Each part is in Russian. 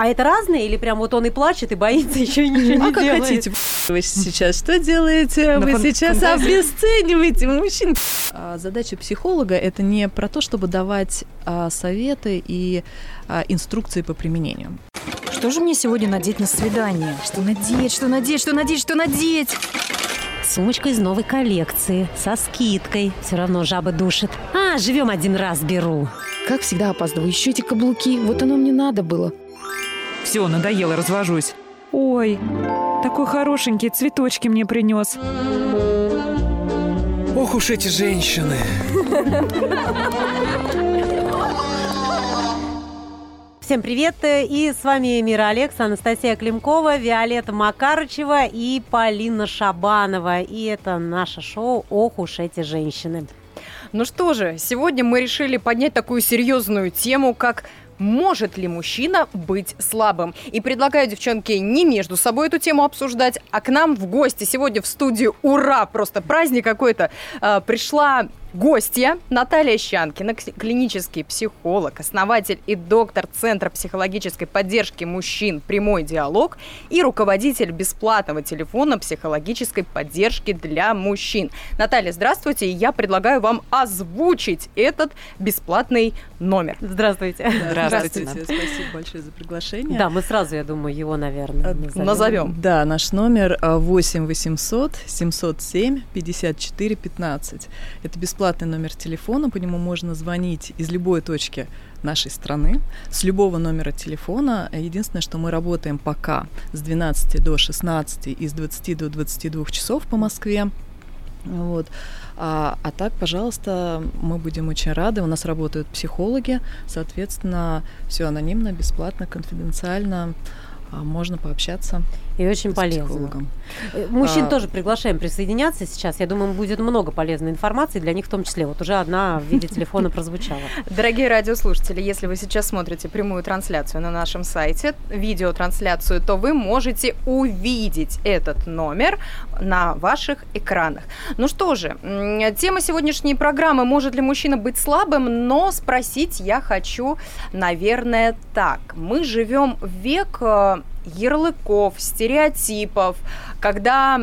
А это разные или прям вот он и плачет, и боится, еще ничего не а как делает? хотите. Вы сейчас что делаете? Вы сейчас обесцениваете мужчин. А, Задача психолога – это не про то, чтобы давать а, советы и инструкции по применению. Что же мне сегодня надеть на свидание? Что надеть, что надеть, что надеть, что надеть? Сумочка из новой коллекции, со скидкой. Все равно жаба душит. А, живем один раз, беру. Как всегда опаздываю. Еще эти каблуки. Вот оно мне надо было. Все, надоело, развожусь. Ой, такой хорошенький, цветочки мне принес. Ох уж эти женщины. Всем привет! И с вами Мира Алекс, Анастасия Климкова, Виолетта Макарычева и Полина Шабанова. И это наше шоу «Ох уж эти женщины». Ну что же, сегодня мы решили поднять такую серьезную тему, как может ли мужчина быть слабым? И предлагаю, девчонки, не между собой эту тему обсуждать, а к нам в гости сегодня в студию «Ура!» Просто праздник какой-то. э, пришла гостья Наталья Щанкина, клинический психолог, основатель и доктор Центра психологической поддержки мужчин «Прямой диалог» и руководитель бесплатного телефона психологической поддержки для мужчин. Наталья, здравствуйте, и я предлагаю вам озвучить этот бесплатный номер. Здравствуйте. Здравствуйте. Спасибо большое за приглашение. Да, мы сразу, я думаю, его, наверное, Э, назовем. Назовем. Да, наш номер а, 8 800 707 54 15. Это бесплатный номер телефона, по нему можно звонить из любой точки нашей страны, с любого номера телефона. Единственное, что мы работаем пока с 12 до 16 и с 20 до 22 часов по Москве. Вот. А, а так, пожалуйста, мы будем очень рады. У нас работают психологи, соответственно, все анонимно, бесплатно, конфиденциально. А, Можно пообщаться И очень полезно. Э, Мужчин А. тоже приглашаем присоединяться сейчас. Я думаю, будет много полезной информации для них в том числе. Вот уже одна в виде телефона прозвучала. Дорогие радиослушатели, если вы сейчас смотрите прямую трансляцию на нашем сайте, видеотрансляцию, то вы можете увидеть этот номер на ваших экранах. Ну что же, тема сегодняшней программы «Может ли мужчина быть слабым?», но спросить я хочу, наверное, так. Мы живем в век э, ярлыков, стереотипов, когда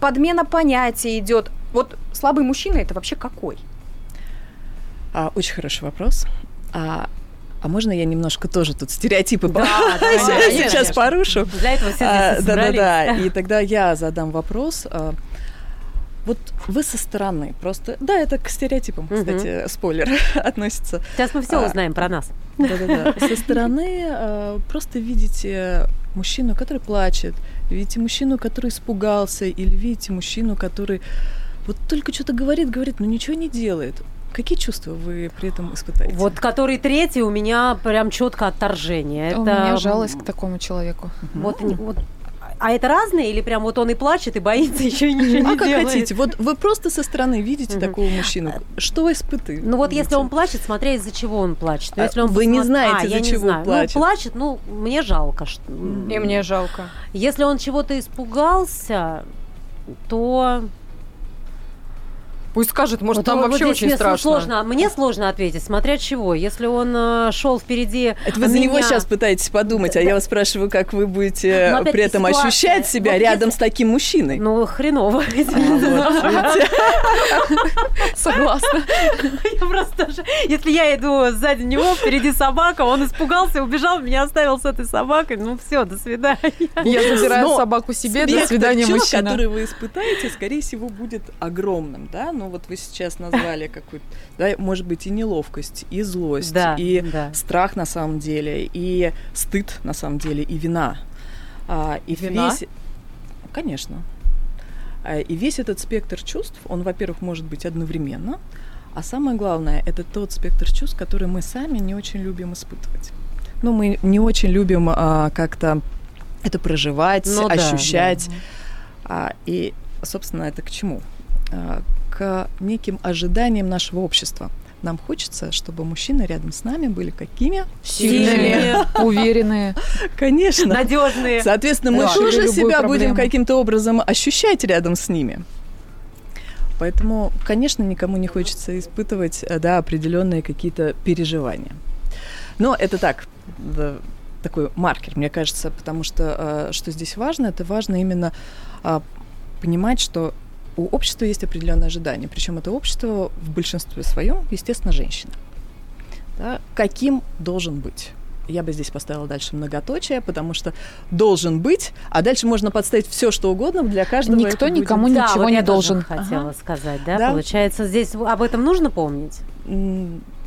подмена понятий идет. Вот слабый мужчина это вообще какой? А, очень хороший вопрос. А, а можно я немножко тоже тут стереотипы Да, по- давай, сейчас конечно. порушу? Для этого все А, и Да-да-да. собрались. И тогда я задам вопрос. А, Вот вы со стороны просто... Да, это к стереотипам, кстати, спойлер относится. Сейчас мы все А, узнаем про нас. Да-да-да. Со стороны а, просто видите мужчину, который плачет, видите мужчину, который испугался, или видите мужчину, который вот только что-то говорит, говорит, но ничего не делает. Какие чувства вы при этом испытаете? Вот который третий у меня прям четко отторжение. Это У меня жалость к такому человеку. Вот, не- вот. А это разные или прям вот он и плачет, и боится, еще и ничего не А как делает? хотите. Вот вы просто со стороны видите такого мужчину. Что испытываете? Ну вот если он плачет, смотря из-за чего он плачет. Но А если он вы не знаете, а, из-за чего знаю. плачет. Ну, плачет, ну, мне жалко. что- И мне жалко. Если он чего-то испугался, то... Пусть скажет, может, Вот- там вот вообще здесь очень мне страшно. Сложно, мне сложно ответить, смотря чего. Если он э, шел впереди Это вы за него сейчас пытаетесь подумать, а я вас спрашиваю, как вы будете Ну, опять при этом ситуация. ощущать себя Вот рядом если- с таким мужчиной. Ну, хреново. А? Согласна. Я просто тоже... Если я иду сзади него, впереди собака, он испугался, убежал, меня оставил с этой собакой, ну все, до свидания. Я забираю Но собаку себе. До свидания, мужчина. который вы испытаете, скорее всего, будет огромным, да? Ну вот вы сейчас назвали какую-то, да, может быть, и неловкость, и злость, Да, и да. страх на самом деле, и стыд на самом деле, и вина. А, и Вина? весь... Конечно. А, И весь этот спектр чувств, он, во-первых, может быть одновременно, а самое главное, это тот спектр чувств, который мы сами не очень любим испытывать. Ну, мы не очень любим а, как-то это проживать, Ну да, ощущать. А, и, собственно, это к чему? А, к неким ожиданиям нашего общества. Нам хочется, чтобы мужчины рядом с нами были какими? Сильные, уверенные. Конечно. Надежные. Соответственно, мы Да. тоже себя будем каким-то образом ощущать рядом с ними. Поэтому, конечно, никому не хочется испытывать э, да, определенные какие-то переживания. Но это так, да, такой маркер, мне кажется, потому что что здесь важно, это важно именно понимать, что у общества есть определенные ожидания, причем это общество в большинстве своем, естественно, женщина. Да? Каким должен быть? Я бы здесь поставила дальше многоточие, потому что должен быть, а дальше можно подставить все, что угодно для каждого. Никто никому да, ничего вот не должен. Хотела Ага. сказать, да? Да. Получается, здесь об этом нужно помнить,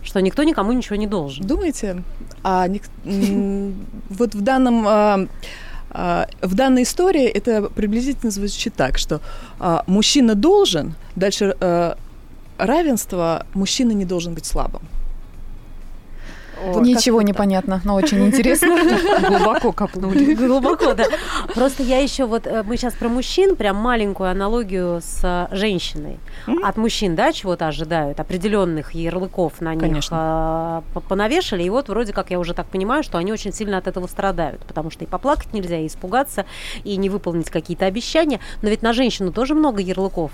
что никто никому ничего не должен. Думаете? А ник- вот в данном а, в данной истории это приблизительно звучит так, что а, мужчина должен, дальше а, равенство, мужчина не должен быть слабым. Вот Ничего не понятно, но очень интересно. Глубоко копнули. Глубоко, да. Просто я еще вот, э, мы сейчас про мужчин, прям маленькую аналогию с э, женщиной. От мужчин, да, чего-то ожидают, определенных ярлыков на них э, по- понавешали, и вот вроде как я уже так понимаю, что они очень сильно от этого страдают, потому что и поплакать нельзя, и испугаться, и не выполнить какие-то обещания, но ведь на женщину тоже много ярлыков,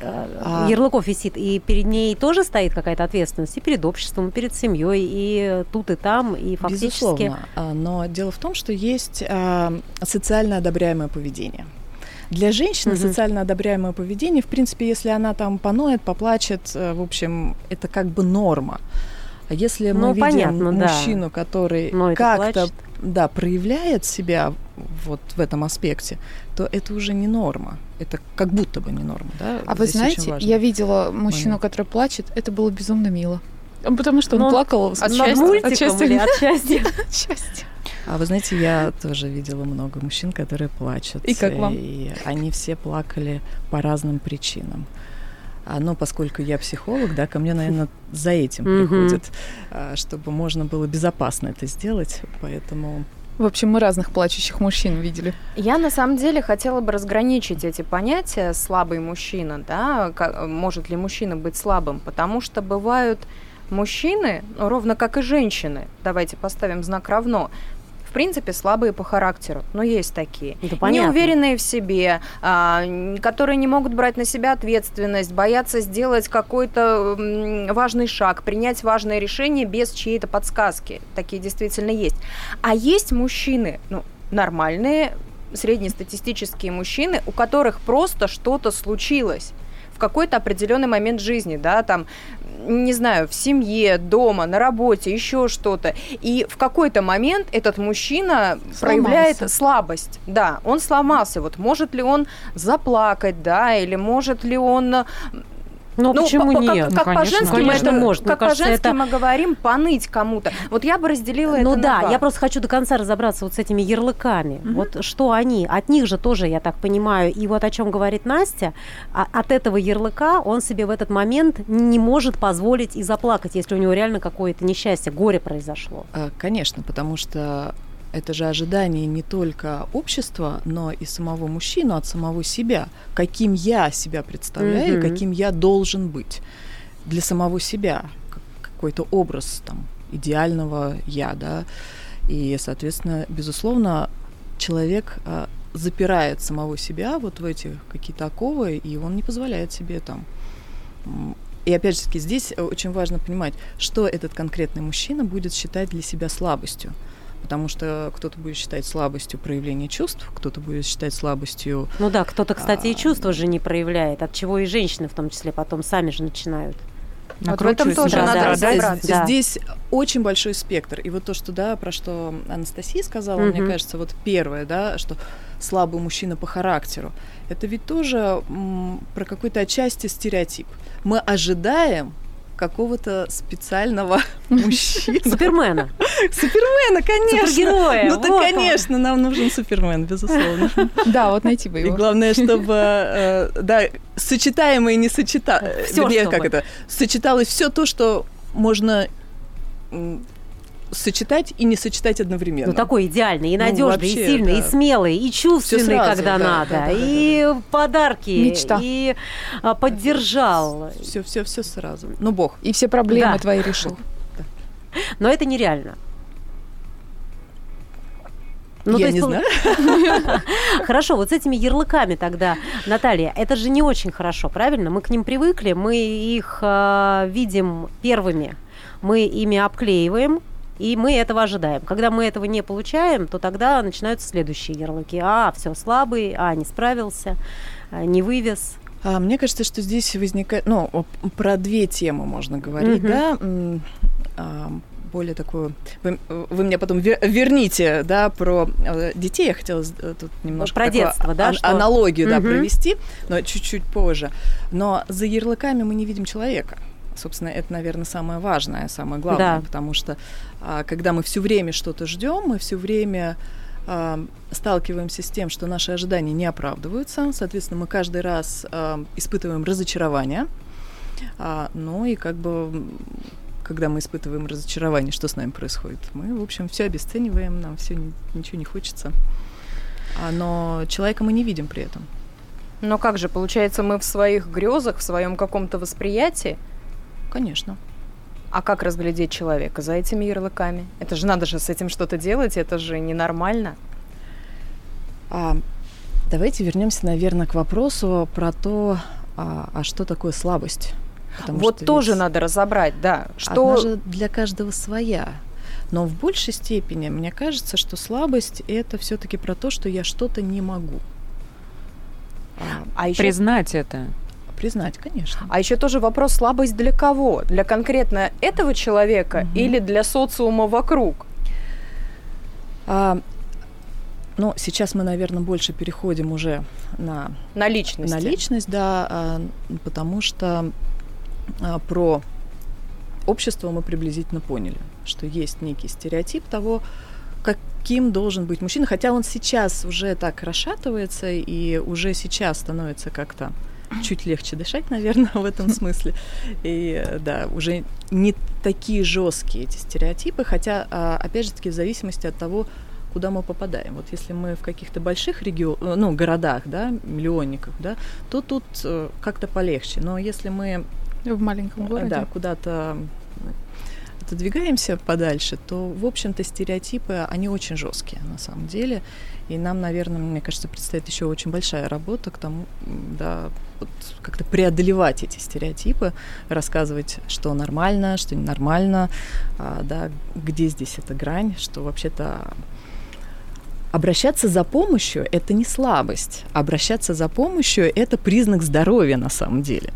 А- ярлыков висит, и перед ней тоже стоит какая-то ответственность, и перед обществом, и перед семьей, и тут, и там, и фактически... Безусловно. А, Но дело в том, что есть а, социально одобряемое поведение. Для женщины Мгм. социально одобряемое поведение, в принципе, если она там поноет, поплачет, э, в общем, это как бы норма. А если мы Ну, видим понятно, да. мужчину, который как-то. Да, проявляет себя вот в этом аспекте, то это уже не норма. Это как будто бы не норма. Да? А вы Здесь очень знаете, я видела мужчину, момент. который плачет, это было безумно мило. Потому что он Ну, плакал от Над счастья? мультиком от счастья. или от счастья? от счастья. А вы знаете, я тоже видела много мужчин, которые плачут. И как вам? И они все плакали по разным причинам. А, Но поскольку я психолог, да, ко мне, наверное, за этим Мгм. приходят, а, чтобы можно было безопасно это сделать. Поэтому В общем, мы разных плачущих мужчин видели. Я на самом деле хотела бы разграничить эти понятия слабый мужчина, да, может ли мужчина быть слабым, потому что бывают мужчины, ну, ровно как и женщины, давайте поставим знак равно, в принципе, слабые по характеру, но есть такие. Понятно. Неуверенные в себе, а, которые не могут брать на себя ответственность, боятся сделать какой-то важный шаг, принять важное решение без чьей-то подсказки. Такие действительно есть. А есть мужчины, ну, нормальные, среднестатистические мужчины, у которых просто что-то случилось в какой-то определенный момент жизни, да, там, не знаю, в семье, дома, на работе, еще что-то. И в какой-то момент этот мужчина проявляет Сломался. слабость. Да, он сломался. Вот может ли он заплакать, да, или может ли он Ну, ну, почему по- нет? Как, как Ну, конечно, по-женски конечно, мы, может. Мне Как кажется, по-женски это- мы говорим поныть кому-то. Вот я бы разделила Ну это да, я просто хочу до конца разобраться вот с этими ярлыками. Вот что они? От них же тоже, я так понимаю, и вот о чем говорит Настя, а- от этого ярлыка он себе в этот момент не может позволить и заплакать, если у него реально какое-то несчастье, горе произошло. А, Конечно, потому что это же ожидание не только общества, но и самого мужчину от самого себя. Каким я себя представляю, Мгм. каким я должен быть для самого себя. Какой-то образ там идеального я, да. И, соответственно, безусловно, человек а, запирает самого себя вот в эти какие-то оковы, и он не позволяет себе там и опять же таки, здесь э, очень важно понимать, что этот конкретный мужчина будет считать для себя слабостью. Потому что кто-то будет считать слабостью проявление чувств, кто-то будет считать слабостью... Ну да, кто-то, кстати, и А, чувства же не проявляет, от чего и женщины в том числе потом сами же начинают. Вот в этом тоже Да, надо да, разобраться. да. Здесь очень большой спектр. И вот то, что, да, про что Анастасия сказала, мне Мгм. кажется, вот первое, да, что слабый мужчина по характеру, это ведь тоже м, про какой-то отчасти стереотип. Мы ожидаем какого-то специального мужчину. Супермена, Супермена, конечно. супергероя. Ну он. конечно, нам нужен Супермен, безусловно. Да, вот найти бы И его. главное, чтобы, э, да, сочетаемое и не сочета... Всё, Вернее, чтобы. как это? Сочеталось все то, что можно сочетать и не сочетать одновременно. Ну, такой идеальный, и Ну, надежный, вообще, и сильный, и да. смелый, и чувственный, сразу, когда да, надо, да, да, да, и подарки, Мечта. и а, поддержал. Все, все, все сразу. Ну, Бог. И все проблемы Да. твои решил. Но это нереально. Ну, Я то есть, не знаю. Хорошо, вот с этими ярлыками тогда, Наталья, это же не очень хорошо, правильно? Мы к ним привыкли, мы их э, видим первыми, мы ими обклеиваем, И мы этого ожидаем. Когда мы этого не получаем, то тогда начинаются следующие ярлыки. А, все, слабый, а, не справился, а, не вывез. А, мне кажется, что здесь возникает, ну, про две темы можно говорить, Мгм. да, а, более такую, вы, вы меня потом вер- верните, да, про э, детей, я хотела э, тут немножко Про детство, да, ан- что- аналогию, да, Мгм. провести, но чуть-чуть позже. Но за ярлыками мы не видим человека. Собственно, это, наверное, самое важное, самое главное, Да. потому что а, когда мы все время что-то ждем, мы все время сталкиваемся с тем, что наши ожидания не оправдываются. Соответственно, мы каждый раз испытываем разочарование. А, ну и как бы когда мы испытываем разочарование, что с нами происходит? Мы, в общем, все обесцениваем, нам все ничего не хочется. А, но человека мы не видим при этом. Но как же, получается, мы в своих грезах, в своем каком-то восприятии, Конечно. а как разглядеть человека за этими ярлыками? Это же надо же с этим что-то делать, это же ненормально. А, давайте вернемся, наверное, к вопросу про то, а, а что такое слабость. Потому вот что тоже ведь надо разобрать, да. Что Она же для каждого своя. Но в большей степени мне кажется, что слабость это все-таки про то, что я что-то не могу. А, А еще, Признать это. Признать, конечно. а еще тоже вопрос слабость для кого? Для конкретно этого человека Мгм. или для социума вокруг? А, но сейчас мы, наверное, больше переходим уже на На личности. На личность, да, а, потому что а, про общество мы приблизительно поняли, что есть некий стереотип того, каким должен быть мужчина, хотя он сейчас уже так расшатывается и уже сейчас становится как-то чуть легче дышать, наверное, в этом смысле. И э, да, уже не такие жесткие эти стереотипы, хотя, а, опять же таки, в зависимости от того, куда мы попадаем. Вот если мы в каких-то больших регионах, ну, городах, да, миллионниках, да, то тут э, как-то полегче. Но если мы В маленьком городе. да, куда-то отодвигаемся подальше, то, в общем-то, стереотипы, они очень жесткие на самом деле. И нам, наверное, мне кажется, предстоит еще очень большая работа к тому, да, вот как-то преодолевать эти стереотипы, рассказывать, что нормально, что ненормально, а, да, где здесь эта грань, что вообще-то обращаться за помощью – это не слабость. Обращаться за помощью – это признак здоровья на самом деле.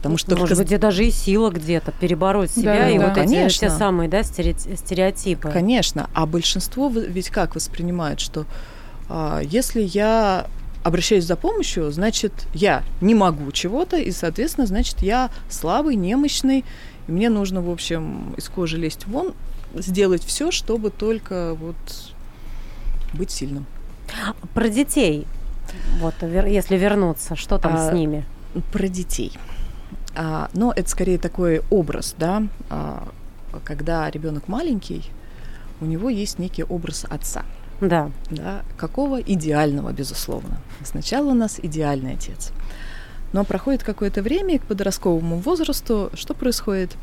Потому что Может только быть, и даже и сила где-то перебороть себя Да, и да. вот эти Конечно. те самые, да, стере- стереотипы. Конечно, а большинство ведь как воспринимают, что а, если я обращаюсь за помощью, значит, я не могу чего-то, и, соответственно, значит, я слабый, немощный, и мне нужно, в общем, из кожи лезть вон, сделать все, чтобы только вот быть сильным. Про детей, вот, если вернуться, что там А, с ними? Про детей. А, но это скорее такой образ, да, а, когда ребенок маленький, у него есть некий образ отца. Да. Да, какого идеального, безусловно. Сначала у нас идеальный отец. Но проходит какое-то время, и к подростковому возрасту что происходит?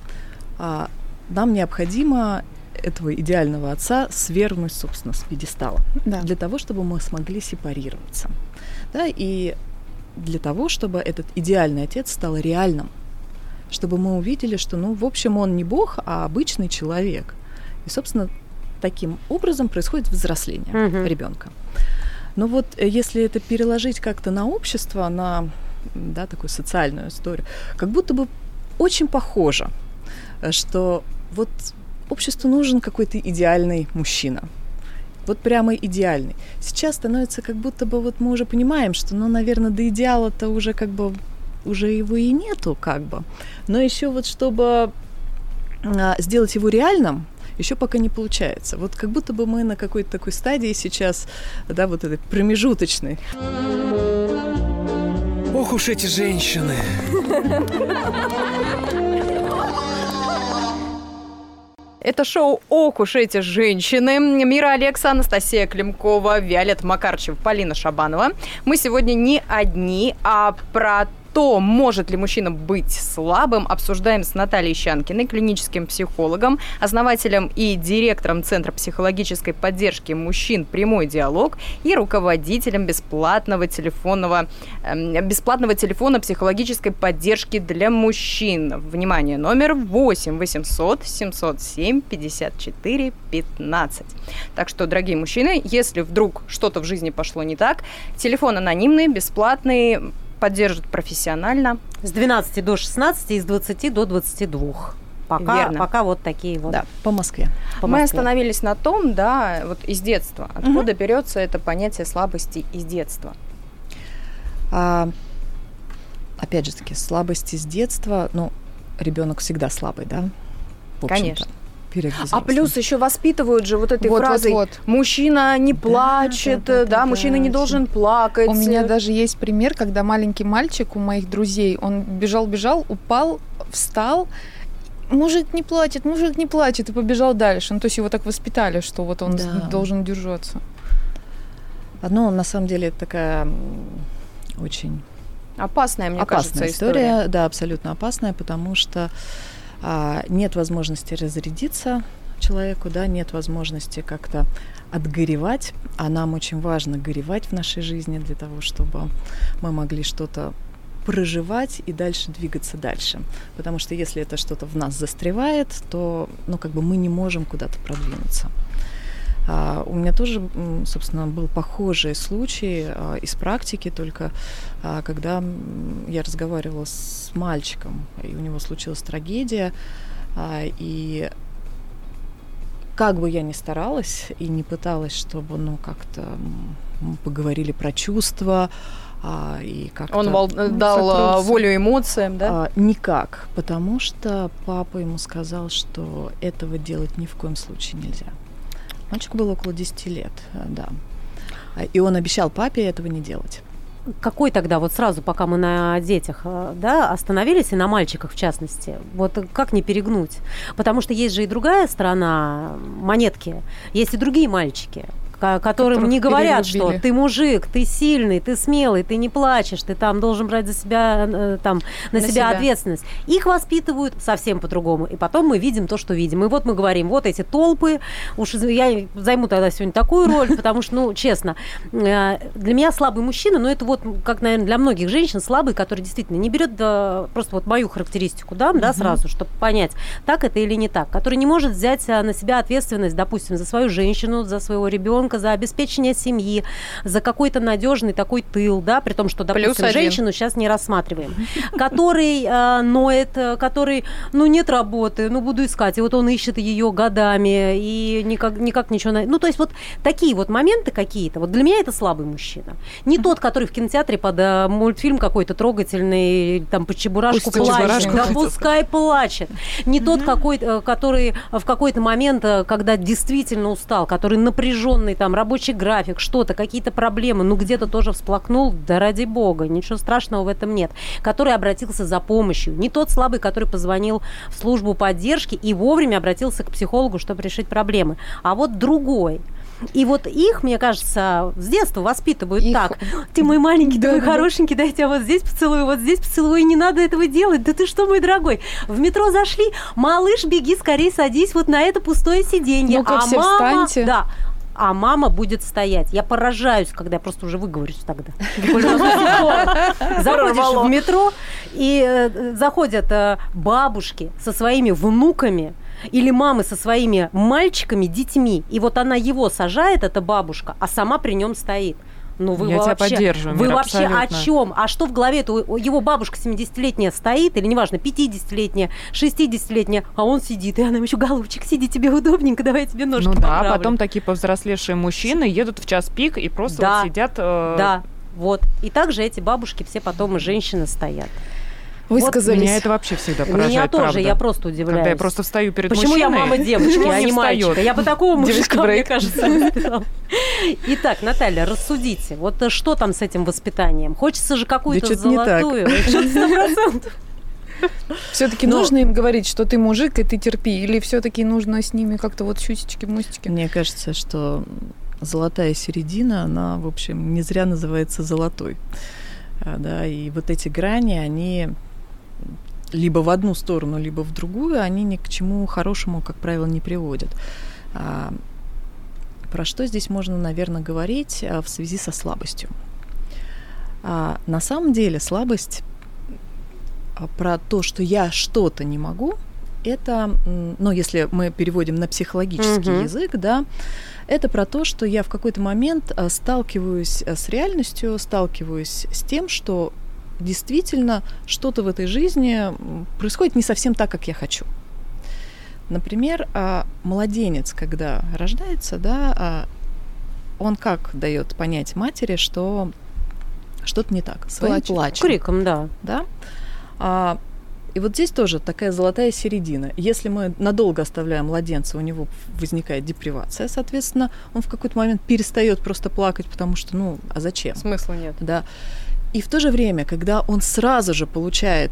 А, нам необходимо этого идеального отца свергнуть, собственно, с пьедестала Да. для того, чтобы мы смогли сепарироваться. Да, и для того, чтобы этот идеальный отец стал реальным, чтобы мы увидели, что, ну, в общем, он не бог, а обычный человек. И, собственно, таким образом происходит взросление Мгм. ребенка. Но вот э, если это переложить как-то на общество, на да, такую социальную историю, как будто бы очень похоже, э, что вот обществу нужен какой-то идеальный мужчина. Вот прямо идеальный. Сейчас становится как будто бы вот мы уже понимаем, что, ну, наверное, до идеала-то уже как бы уже его и нету, как бы. Но еще вот чтобы а, сделать его реальным, еще пока не получается. Вот как будто бы мы на какой-то такой стадии сейчас, да, вот этой промежуточной. Ох уж эти женщины. Это шоу «Ох уж эти женщины». Мира Алекса, Анастасия Климкова, Виолетта Макарчева, Полина Шабанова. Мы сегодня не одни, а про что может ли мужчина быть слабым, обсуждаем с Натальей Щанкиной, клиническим психологом, основателем и директором Центра психологической поддержки мужчин «Прямой диалог» и руководителем бесплатного телефонного, э, бесплатного телефона психологической поддержки для мужчин. Внимание, номер 8 800 707 54 15. Так что, дорогие мужчины, если вдруг что-то в жизни пошло не так, телефон анонимный, бесплатный, поддержат профессионально. С 12 до 16 и с 20 до 22. Пока, Верно. пока вот такие вот. Да, по Москве. по Мы Москве. остановились на том, да, вот из детства. Откуда берется это понятие слабости из детства? А, опять же таки, слабости с детства, ну, ребенок всегда слабый, да? Конечно. А плюс еще воспитывают же вот этой Вот, вот, фразой вот. «мужчина не плачет», да, да, да, да, мужчина да, не должен плакать. У меня даже есть пример, когда маленький мальчик у моих друзей, он бежал-бежал, упал, встал, мужик не плачет, мужик не плачет, и побежал дальше. Ну, то есть его так воспитали, что вот он Да. должен держаться. Ну, на самом деле, это такая очень Опасная, мне опасная кажется, история. история, да, абсолютно опасная, потому что нет возможности разрядиться человеку, да, нет возможности как-то отгоревать, а нам очень важно горевать в нашей жизни для того, чтобы мы могли что-то проживать и дальше двигаться дальше. Потому что если это что-то в нас застревает, то, ну, как бы мы не можем куда-то продвинуться. А, у меня тоже, собственно, был похожий случай а, из практики, только а, когда я разговаривала с мальчиком, и у него случилась трагедия, и как бы я ни старалась и не пыталась, чтобы, ну, как-то поговорили про чувства, а, и как-то... Он вол- ну, дал а, сотрудничать. волю эмоциям, да? А, никак, потому что папа ему сказал, что этого делать ни в коем случае нельзя. Мальчику было около 10 лет, э, да. А, И он обещал папе этого не делать. Какой тогда, вот сразу, пока мы на детях э, да, остановились, и на мальчиках в частности, вот как не перегнуть? Потому что есть же и другая сторона монетки, есть и другие мальчики, ко- которым не говорят, что перелюбили. ты мужик, ты сильный, ты смелый, ты не плачешь, ты там должен брать за себя, э, там, на, На себя, себя. ответственность. Их воспитывают совсем по-другому. И потом мы видим то, что видим. И вот мы говорим, вот эти толпы, уж я займу тогда сегодня такую роль, потому что, ну, честно, э, для меня слабый мужчина, но это вот, как, наверное, для многих женщин, слабый, который действительно не берет да, просто вот мою характеристику, да, да, сразу, чтобы понять, так это или не так, который не может взять а, на себя ответственность, допустим, за свою женщину, за своего ребенка, за обеспечение семьи, за какой-то надежный такой тыл, да, при том, что, Плюс допустим, один. женщину сейчас не рассматриваем, который э, ноет, э, который, ну, нет работы, ну, буду искать, и вот он ищет ее годами, и никак, никак ничего... Ну, то есть вот такие вот моменты какие-то, вот для меня это слабый мужчина. Не тот, который в кинотеатре под э, мультфильм какой-то трогательный, там, по чебурашку Пусть плачет, да пускай плачет. Не тот, какой, который в какой-то момент, когда действительно устал, который напряженный, там, рабочий график, что-то, какие-то проблемы, ну, где-то тоже всплакнул, да ради бога, ничего страшного в этом нет. Который обратился за помощью. Не тот слабый, который позвонил в службу поддержки и вовремя обратился к психологу, чтобы решить проблемы. А вот другой. И вот их, мне кажется, с детства воспитывают Их- так. Ты мой маленький, ты Да, мой да, хорошенький, дай я тебя вот здесь поцелую, вот здесь поцелую, и не надо этого делать. Да ты что, мой дорогой? В метро зашли, малыш, беги, скорее садись вот на это пустое сиденье. Ну-ка, а все мама, встаньте. Да, а мама будет стоять. Я поражаюсь, когда я просто уже выговорюсь тогда. Заходишь в метро, и э, заходят э, бабушки со своими внуками, или мамы со своими мальчиками, детьми, и вот она его сажает, эта бабушка, а сама при нем стоит. Ну вы Я тебя вообще, поддерживаю, Вы вообще абсолютно. о чем? А что в голове? -то? Его бабушка 70-летняя стоит, или неважно, 50-летняя, 60-летняя, а он сидит, и она ему еще голубчик, сиди тебе удобненько, давай я тебе ножки Ну да, поправлю». потом такие повзрослевшие мужчины едут в час пик и просто Да, вот сидят... э, Да, вот. И также эти бабушки все потом и женщины стоят. Высказались. Меня это вообще всегда поражает, Меня тоже, правда. я просто удивляюсь. Когда я просто встаю перед Почему я мужчиной, мама девочки, а не мальчика? Я бы такого Девочка мужика, мне кажется. Итак, Наталья, рассудите. Вот э, что там с этим воспитанием? Хочется же какую-то золотую. Процентов. Все-таки Но- нужно им говорить, что ты мужик и ты терпи, или все-таки нужно с ними как-то вот чутечки, мустики. Мне кажется, что золотая середина, она, в общем, не зря называется золотой. А, да, и вот эти грани, они либо в одну сторону, либо в другую, они ни к чему хорошему, как правило, не приводят. А, про что здесь можно, наверное, говорить а, в связи со слабостью? А, на самом деле слабость а, про то, что я что-то не могу, это, ну, если мы переводим на психологический Мгм. язык, да, это про то, что я в какой-то момент а, сталкиваюсь а, с реальностью, сталкиваюсь с тем, что действительно что-то в этой жизни происходит не совсем так, как я хочу. Например, а, младенец, когда рождается, да, а, он как дает понять матери, что что-то не так, своим плачем, Криком, да. да. А, и вот здесь тоже такая золотая середина. Если мы надолго оставляем младенца, у него возникает депривация, соответственно, он в какой-то момент перестает просто плакать, потому что, ну, а зачем? Смысла нет. Да. И в то же время, когда он сразу же получает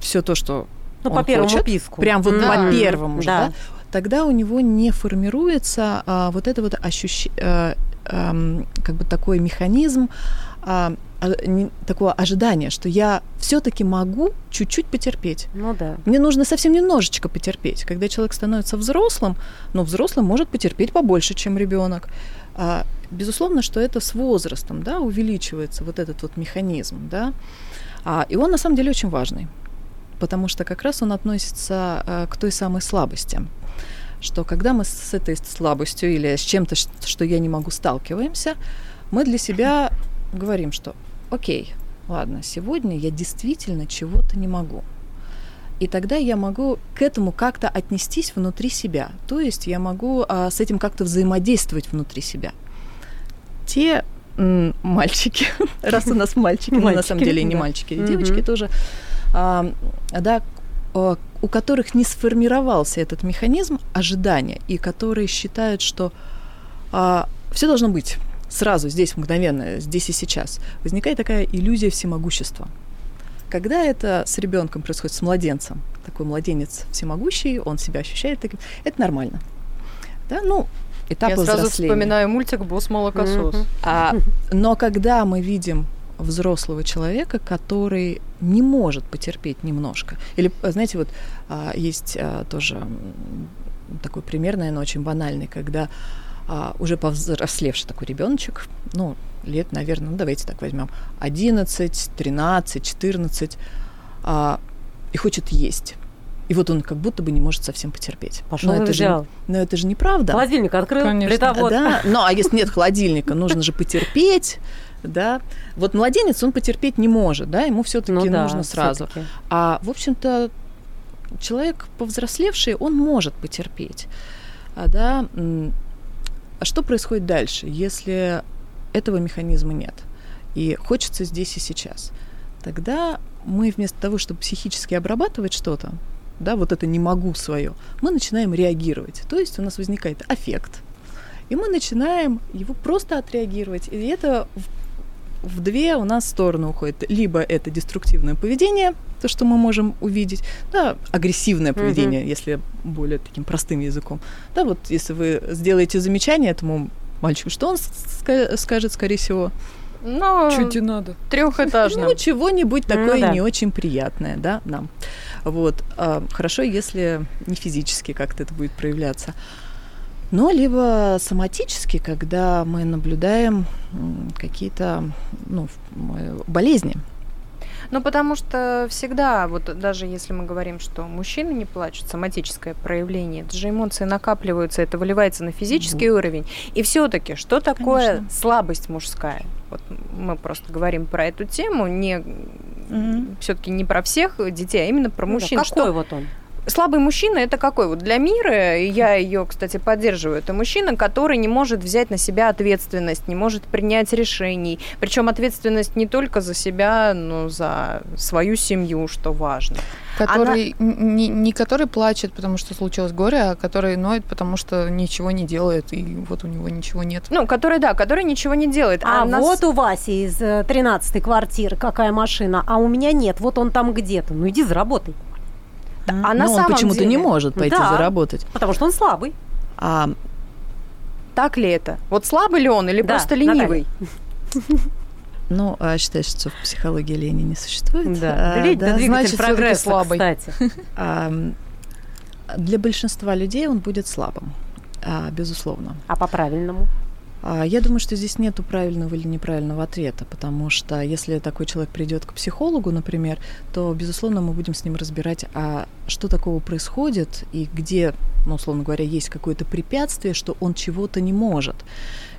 все то, что Ну, он по первому хочет, писку. прям вот Да. по первому же, Да. да, тогда у него не формируется а, вот это вот ощущение, как бы такой механизм а, а, не- такого ожидания, что я все-таки могу чуть-чуть потерпеть. Ну да. Мне нужно совсем немножечко потерпеть. Когда человек становится взрослым, но взрослый может потерпеть побольше, чем ребенок. А, безусловно, что это с возрастом, да, увеличивается вот этот вот механизм, да. А, и он на самом деле очень важный, потому что как раз он относится а, к той самой слабости, что когда мы с этой слабостью или с чем-то, что я не могу, сталкиваемся, мы для себя говорим, что окей, ладно, сегодня я действительно чего-то не могу. И тогда я могу к этому как-то отнестись внутри себя. То есть я могу а, с этим как-то взаимодействовать внутри себя. Те м, мальчики, раз у нас мальчики, но на Мальчики, самом деле не мальчики, и Мгм. девочки тоже, а, да, а, у которых не сформировался этот механизм ожидания, и которые считают, что все должно быть сразу, здесь, мгновенно, здесь и сейчас, возникает такая иллюзия всемогущества. Когда это с ребенком происходит, с младенцем, такой младенец всемогущий, он себя ощущает таким, это нормально. Да, ну, этап Я сразу вспоминаю мультик «Босс молокосос». Мгм. А, но когда мы видим взрослого человека, который не может потерпеть немножко, или, знаете, вот а, есть а, тоже такой пример, наверное, очень банальный, когда а, уже повзрослевший такой ребеночек, ну, лет, наверное, ну, давайте так возьмем, 11, 13, 14, а, и хочет есть. И вот он как будто бы не может совсем потерпеть. Пошел но и это же, взял. но это же неправда. Холодильник открыл, Конечно. плитовод. Да, ну а если нет холодильника, нужно же потерпеть, да. Вот младенец, он потерпеть не может, да, ему все-таки Ну да, нужно сразу. всё-таки. А, в общем-то, человек повзрослевший, он может потерпеть. А, да, а что происходит дальше, если этого механизма нет? И хочется здесь и сейчас. Тогда мы вместо того, чтобы психически обрабатывать что-то, да, вот это не могу свое, мы начинаем реагировать. То есть у нас возникает аффект, и мы начинаем его просто отреагировать. И это в, в две у нас стороны уходит. Либо это деструктивное поведение, то, что мы можем увидеть, да, агрессивное поведение, если более таким простым языком. Да, вот если вы сделаете замечание этому мальчику, что он ска- скажет, скорее всего, Но Чуть и надо. трехэтажно. ну, чего-нибудь Ну такое да. не очень приятное, да, нам. Вот. А, хорошо, если не физически как-то это будет проявляться. Но либо соматически, когда мы наблюдаем какие-то ну, болезни. Ну, потому что всегда, вот даже если мы говорим, что мужчины не плачут, соматическое проявление, это же эмоции накапливаются, это выливается на физический уровень. И все-таки, что такое Конечно. слабость мужская? Вот мы просто говорим про эту тему, не Мгм. все-таки не про всех детей, а именно про Ну да, мужчин. Какой Что вот он? Слабый мужчина это какой? Вот для мира, и я ее, кстати, поддерживаю, это мужчина, который не может взять на себя ответственность, не может принять решений. Причем ответственность не только за себя, но за свою семью, что важно. Который не, не который плачет, потому что случилось горе, а который ноет, потому что ничего не делает, и вот у него ничего нет. Ну, который, да, который ничего не делает. А, нас- вот у Васи из 13 квартиры какая машина, а у меня нет, вот он там где-то. Ну иди заработай, а на Но он самом почему-то не деле- может пойти Да. заработать. потому что он слабый. А, Так ли это? Вот слабый ли он или Да, просто ленивый? Ну, а считается, что в психологии лени не существует. Да, А, Лень- да, значит, прогресса, слабый. кстати. а, Для большинства людей он будет слабым, а, безусловно. А по-правильному? А, Я думаю, что здесь нет правильного или неправильного ответа, потому что если такой человек придет к психологу, например, то, безусловно, мы будем с ним разбирать, а что такого происходит и где, ну, условно говоря, есть какое-то препятствие, что он чего-то не может.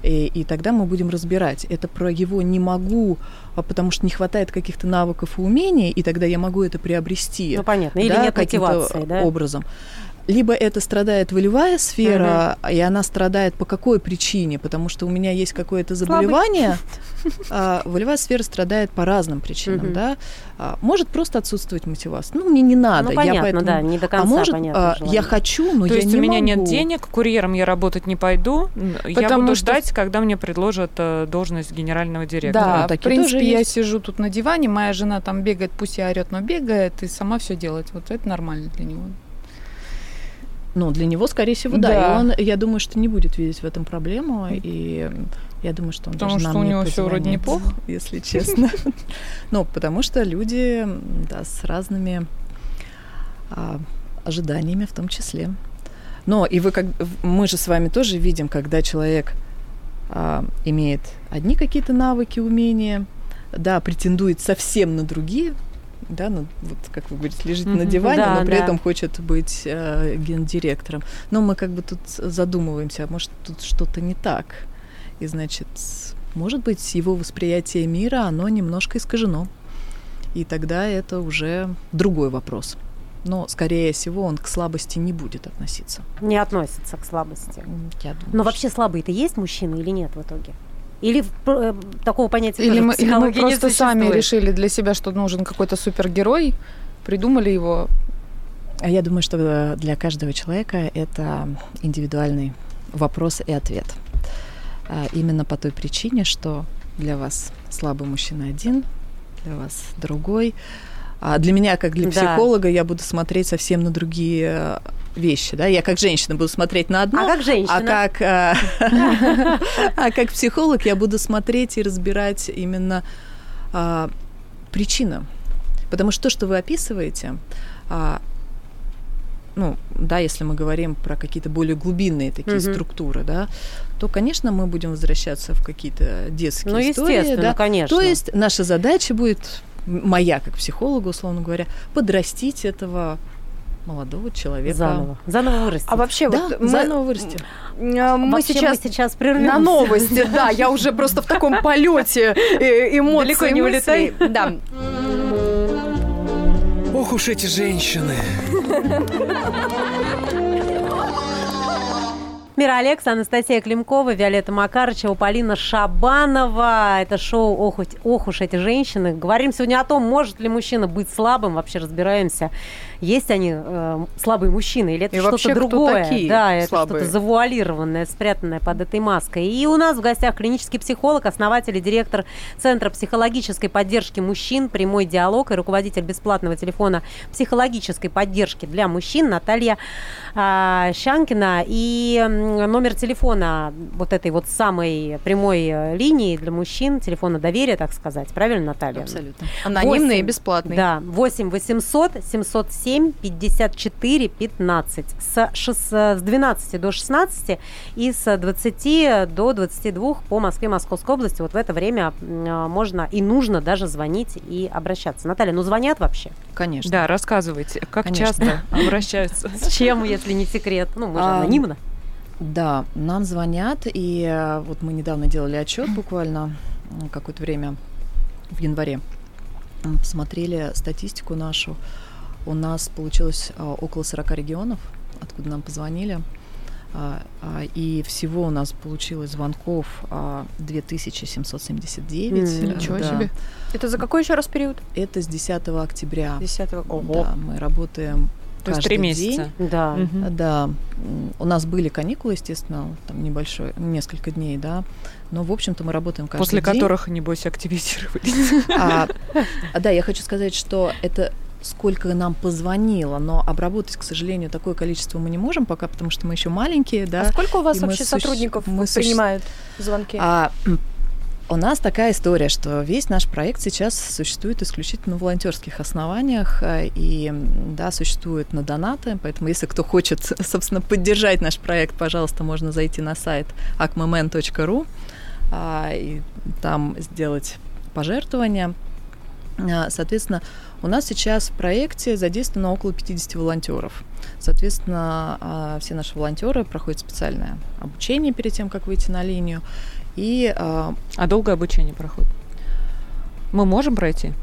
И, и тогда мы будем разбирать, это про его не могу, а потому что не хватает каких-то навыков и умений, и тогда я могу это приобрести Ну, понятно. Или да, нет каким-то мотивации, да? образом. Либо это страдает волевая сфера, и она страдает по какой причине? Потому что у меня есть какое-то заболевание. а волевая сфера страдает по разным причинам, Мгм. да. А, может просто отсутствовать мотивация. Ну, мне не надо. Ну, я понятно, поэтому- да, не до конца а может, понятно а, желание. я хочу, но То я есть не у меня нет могу. денег, курьером я работать не пойду, н- я Потому буду что- ждать, когда мне предложат э, должность генерального директора. Да, Ну, в такие принципе, тоже я есть. сижу тут на диване, моя жена там бегает, пусть и орет, но бегает, и сама все делает. Вот это нормально для него. Ну, для него, скорее всего, да. Да. И он, я думаю, что не будет видеть в этом проблему. И я думаю, что он Потому даже что нам у не него всё вроде неплохо. Если честно. Ну, потому что люди, да, с разными а, ожиданиями в том числе. Но и вы как мы же с вами тоже видим, когда человек а, имеет одни какие-то навыки, умения, да, претендует совсем на другие, да, ну, вот как вы говорите, лежит на Мгм. диване, Да, но при да. этом хочет быть э, гендиректором. Но мы как бы тут задумываемся, а может тут что-то не так. И значит, может быть, его восприятие мира, оно немножко искажено. И тогда это уже другой вопрос. Но, скорее всего, он к слабости не будет относиться. Не относится к слабости. Я думаю, Но что- вообще слабые-то есть мужчины или нет в итоге? Или э, такого понятия Или мы, или мы просто сами решили для себя, что нужен какой-то супергерой, придумали его. А я думаю, что э, для каждого человека это индивидуальный вопрос и ответ. А, Именно по той причине, что для вас слабый мужчина один, для вас другой. А для меня, как для Да. психолога, я буду смотреть совсем на другие э, вещи. Да? Я как женщина буду смотреть на одно, А как женщина? а как, э, а как психолог я буду смотреть и разбирать именно а, причину. Потому что то, что вы описываете, а, ну, да, если мы говорим про какие-то более глубинные такие Мгм. структуры, да, то, конечно, мы будем возвращаться в какие-то детские Ну, истории. естественно, да. конечно. То есть наша задача будет, моя как психолога, условно говоря, подрастить этого молодого человека. Заново. Заново вырастить. А вообще, Да, вот мы, заново вырасти. э, мы Вообще сейчас мы сейчас прервемся. на новости, да, я уже просто в таком полете э, эмоций. Далеко не мыслей. Да. Ох уж эти женщины. Мира Алекс, Анастасия Климкова, Виолетта Макарычева, Полина Шабанова. Это шоу «Ох, ох уж эти женщины». Говорим сегодня о том, может ли мужчина быть слабым. Вообще разбираемся, есть они э, слабые мужчины или это И что-то другое. такие да, это слабые? что-то завуалированное, спрятанное под этой маской. И у нас в гостях клинический психолог, основатель и директор Центра психологической поддержки мужчин «Прямой диалог» и руководитель бесплатного телефона психологической поддержки для мужчин Наталья а, Щанкина. И номер телефона вот этой вот самой прямой э, линии для мужчин, телефона доверия, так сказать. Правильно, Наталья? Абсолютно. Анонимный и Восемь. бесплатный. Да, 8 800 707 54 15 с, шес- с 12 до 16 и с 20 до 22 по Москве, Московской области. Вот в это время м, можно и нужно даже звонить и обращаться. Наталья, ну звонят вообще? Конечно. Да, рассказывайте, как Конечно. часто обращаются. С чем, если не секрет? Ну, мы же А, анонимно. Да, нам звонят, и э, вот мы недавно делали отчет буквально какое-то время в январе. Посмотрели статистику нашу. У нас получилось а, около 40 регионов, откуда нам позвонили. А, а, И всего у нас получилось звонков а, 2779. М, Э, Ничего да. себе. Это за какой еще раз период? Это с 10 октября. 10 Да, мы работаем То есть три день. месяца. Да. Мгм. Да, у нас были каникулы, естественно, там небольшой, несколько дней, да, но, в общем-то, мы работаем каждый После день. которых, небось, активизировались. А, да, я хочу сказать, что это сколько нам позвонило, но обработать, к сожалению, такое количество мы не можем пока, потому что мы еще маленькие, да. А сколько у вас вообще сотрудников мы принимают звонки? А, У нас такая история, что весь наш проект сейчас существует исключительно на волонтерских основаниях э, и, да, существует на донаты, поэтому если кто хочет, собственно, поддержать наш проект, пожалуйста, можно зайти на сайт acmomen.ru а, и там сделать пожертвования. А, соответственно, у нас сейчас в проекте задействовано около 50 волонтеров. Соответственно, а, все наши волонтеры проходят специальное обучение перед тем, как выйти на линию. И, а долго обучение проходит? Мы можем пройти?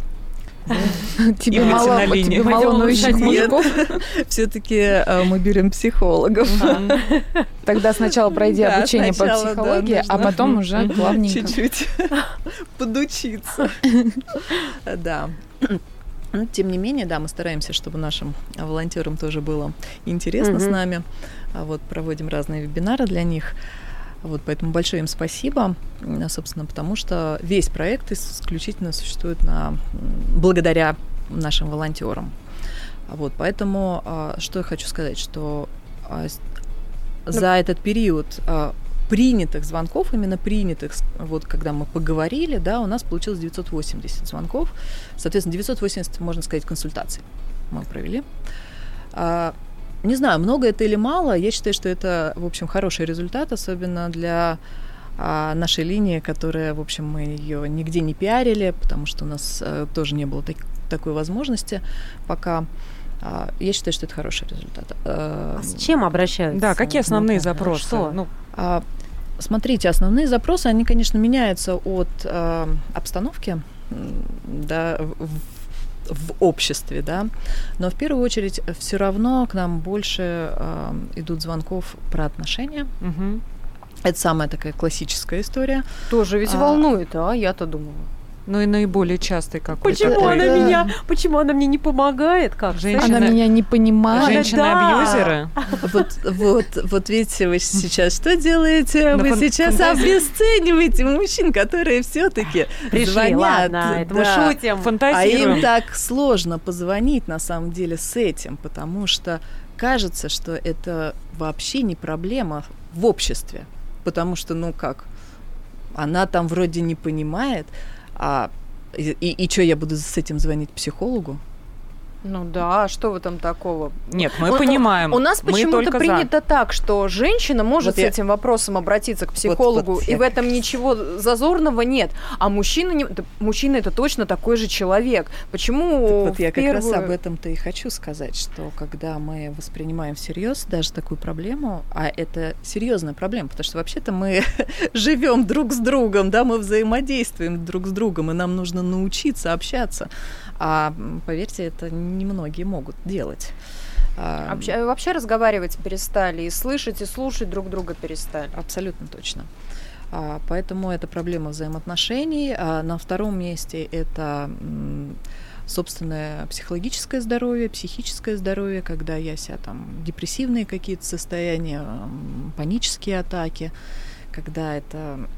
Тебе мало, тебе мало ноющих мужиков. Все-таки мы берем психологов. Тогда сначала пройди обучение по психологии, а потом уже плавненько. Чуть-чуть подучиться. Да. Но, тем не менее, да, мы стараемся, чтобы нашим волонтерам тоже было интересно mm-hmm. с нами. А вот проводим разные вебинары для них. Вот, поэтому большое им спасибо, собственно, потому что весь проект исключительно существует на, благодаря нашим волонтерам. Вот, поэтому а, что я хочу сказать, что а, за этот период а, принятых звонков, именно принятых, вот когда мы поговорили, да, у нас получилось 980 звонков. Соответственно, 980, можно сказать, консультаций мы провели. Не знаю, много это или мало. Я считаю, что это, в общем, хороший результат, особенно для а, нашей линии, которая, в общем, мы ее нигде не пиарили, потому что у нас а, тоже не было так, такой возможности пока. А, я считаю, что это хороший результат. А, а с чем обращаются? Да, какие основные запросы? Что? Ну, а, смотрите, основные запросы, они, конечно, меняются от а, обстановки да, в в обществе, да, но в первую очередь все равно к нам больше э, идут звонков про отношения. Угу. Это самая такая классическая история. Тоже ведь а, волнует, а я-то думала. Ну и наиболее частый какой-то. Почему она да. меня, почему она мне не помогает? Как? Женщина, она меня не понимает. Женщины-абьюзеры. Вот, вот, вот видите, вы сейчас что делаете? Вы сейчас обесцениваете мужчин, которые все-таки звонят. Ладно, это мы шутим. А им так сложно позвонить на самом деле с этим, потому что кажется, что это вообще не проблема в обществе. Потому что, ну как, она там вроде не понимает, а, и, и, и что, я буду с этим звонить психологу? Ну да, а что в этом такого? Нет, мы у, понимаем. У нас почему-то принято за. так, что женщина может вот с я... этим вопросом обратиться к психологу, вот, вот и я... в этом ничего зазорного нет. А мужчина, не... мужчина это точно такой же человек. Почему? Так вот я первую... как раз об этом-то и хочу сказать, что когда мы воспринимаем всерьез даже такую проблему, а это серьезная проблема, потому что вообще-то мы живем друг с другом, да, мы взаимодействуем друг с другом, и нам нужно научиться общаться. А поверьте, это немногие могут делать. Вообще, вообще разговаривать перестали, и слышать, и слушать друг друга перестали. Абсолютно точно. А, поэтому это проблема взаимоотношений. А на втором месте это собственное психологическое здоровье, психическое здоровье, когда я себя там депрессивные какие-то состояния, панические атаки, когда это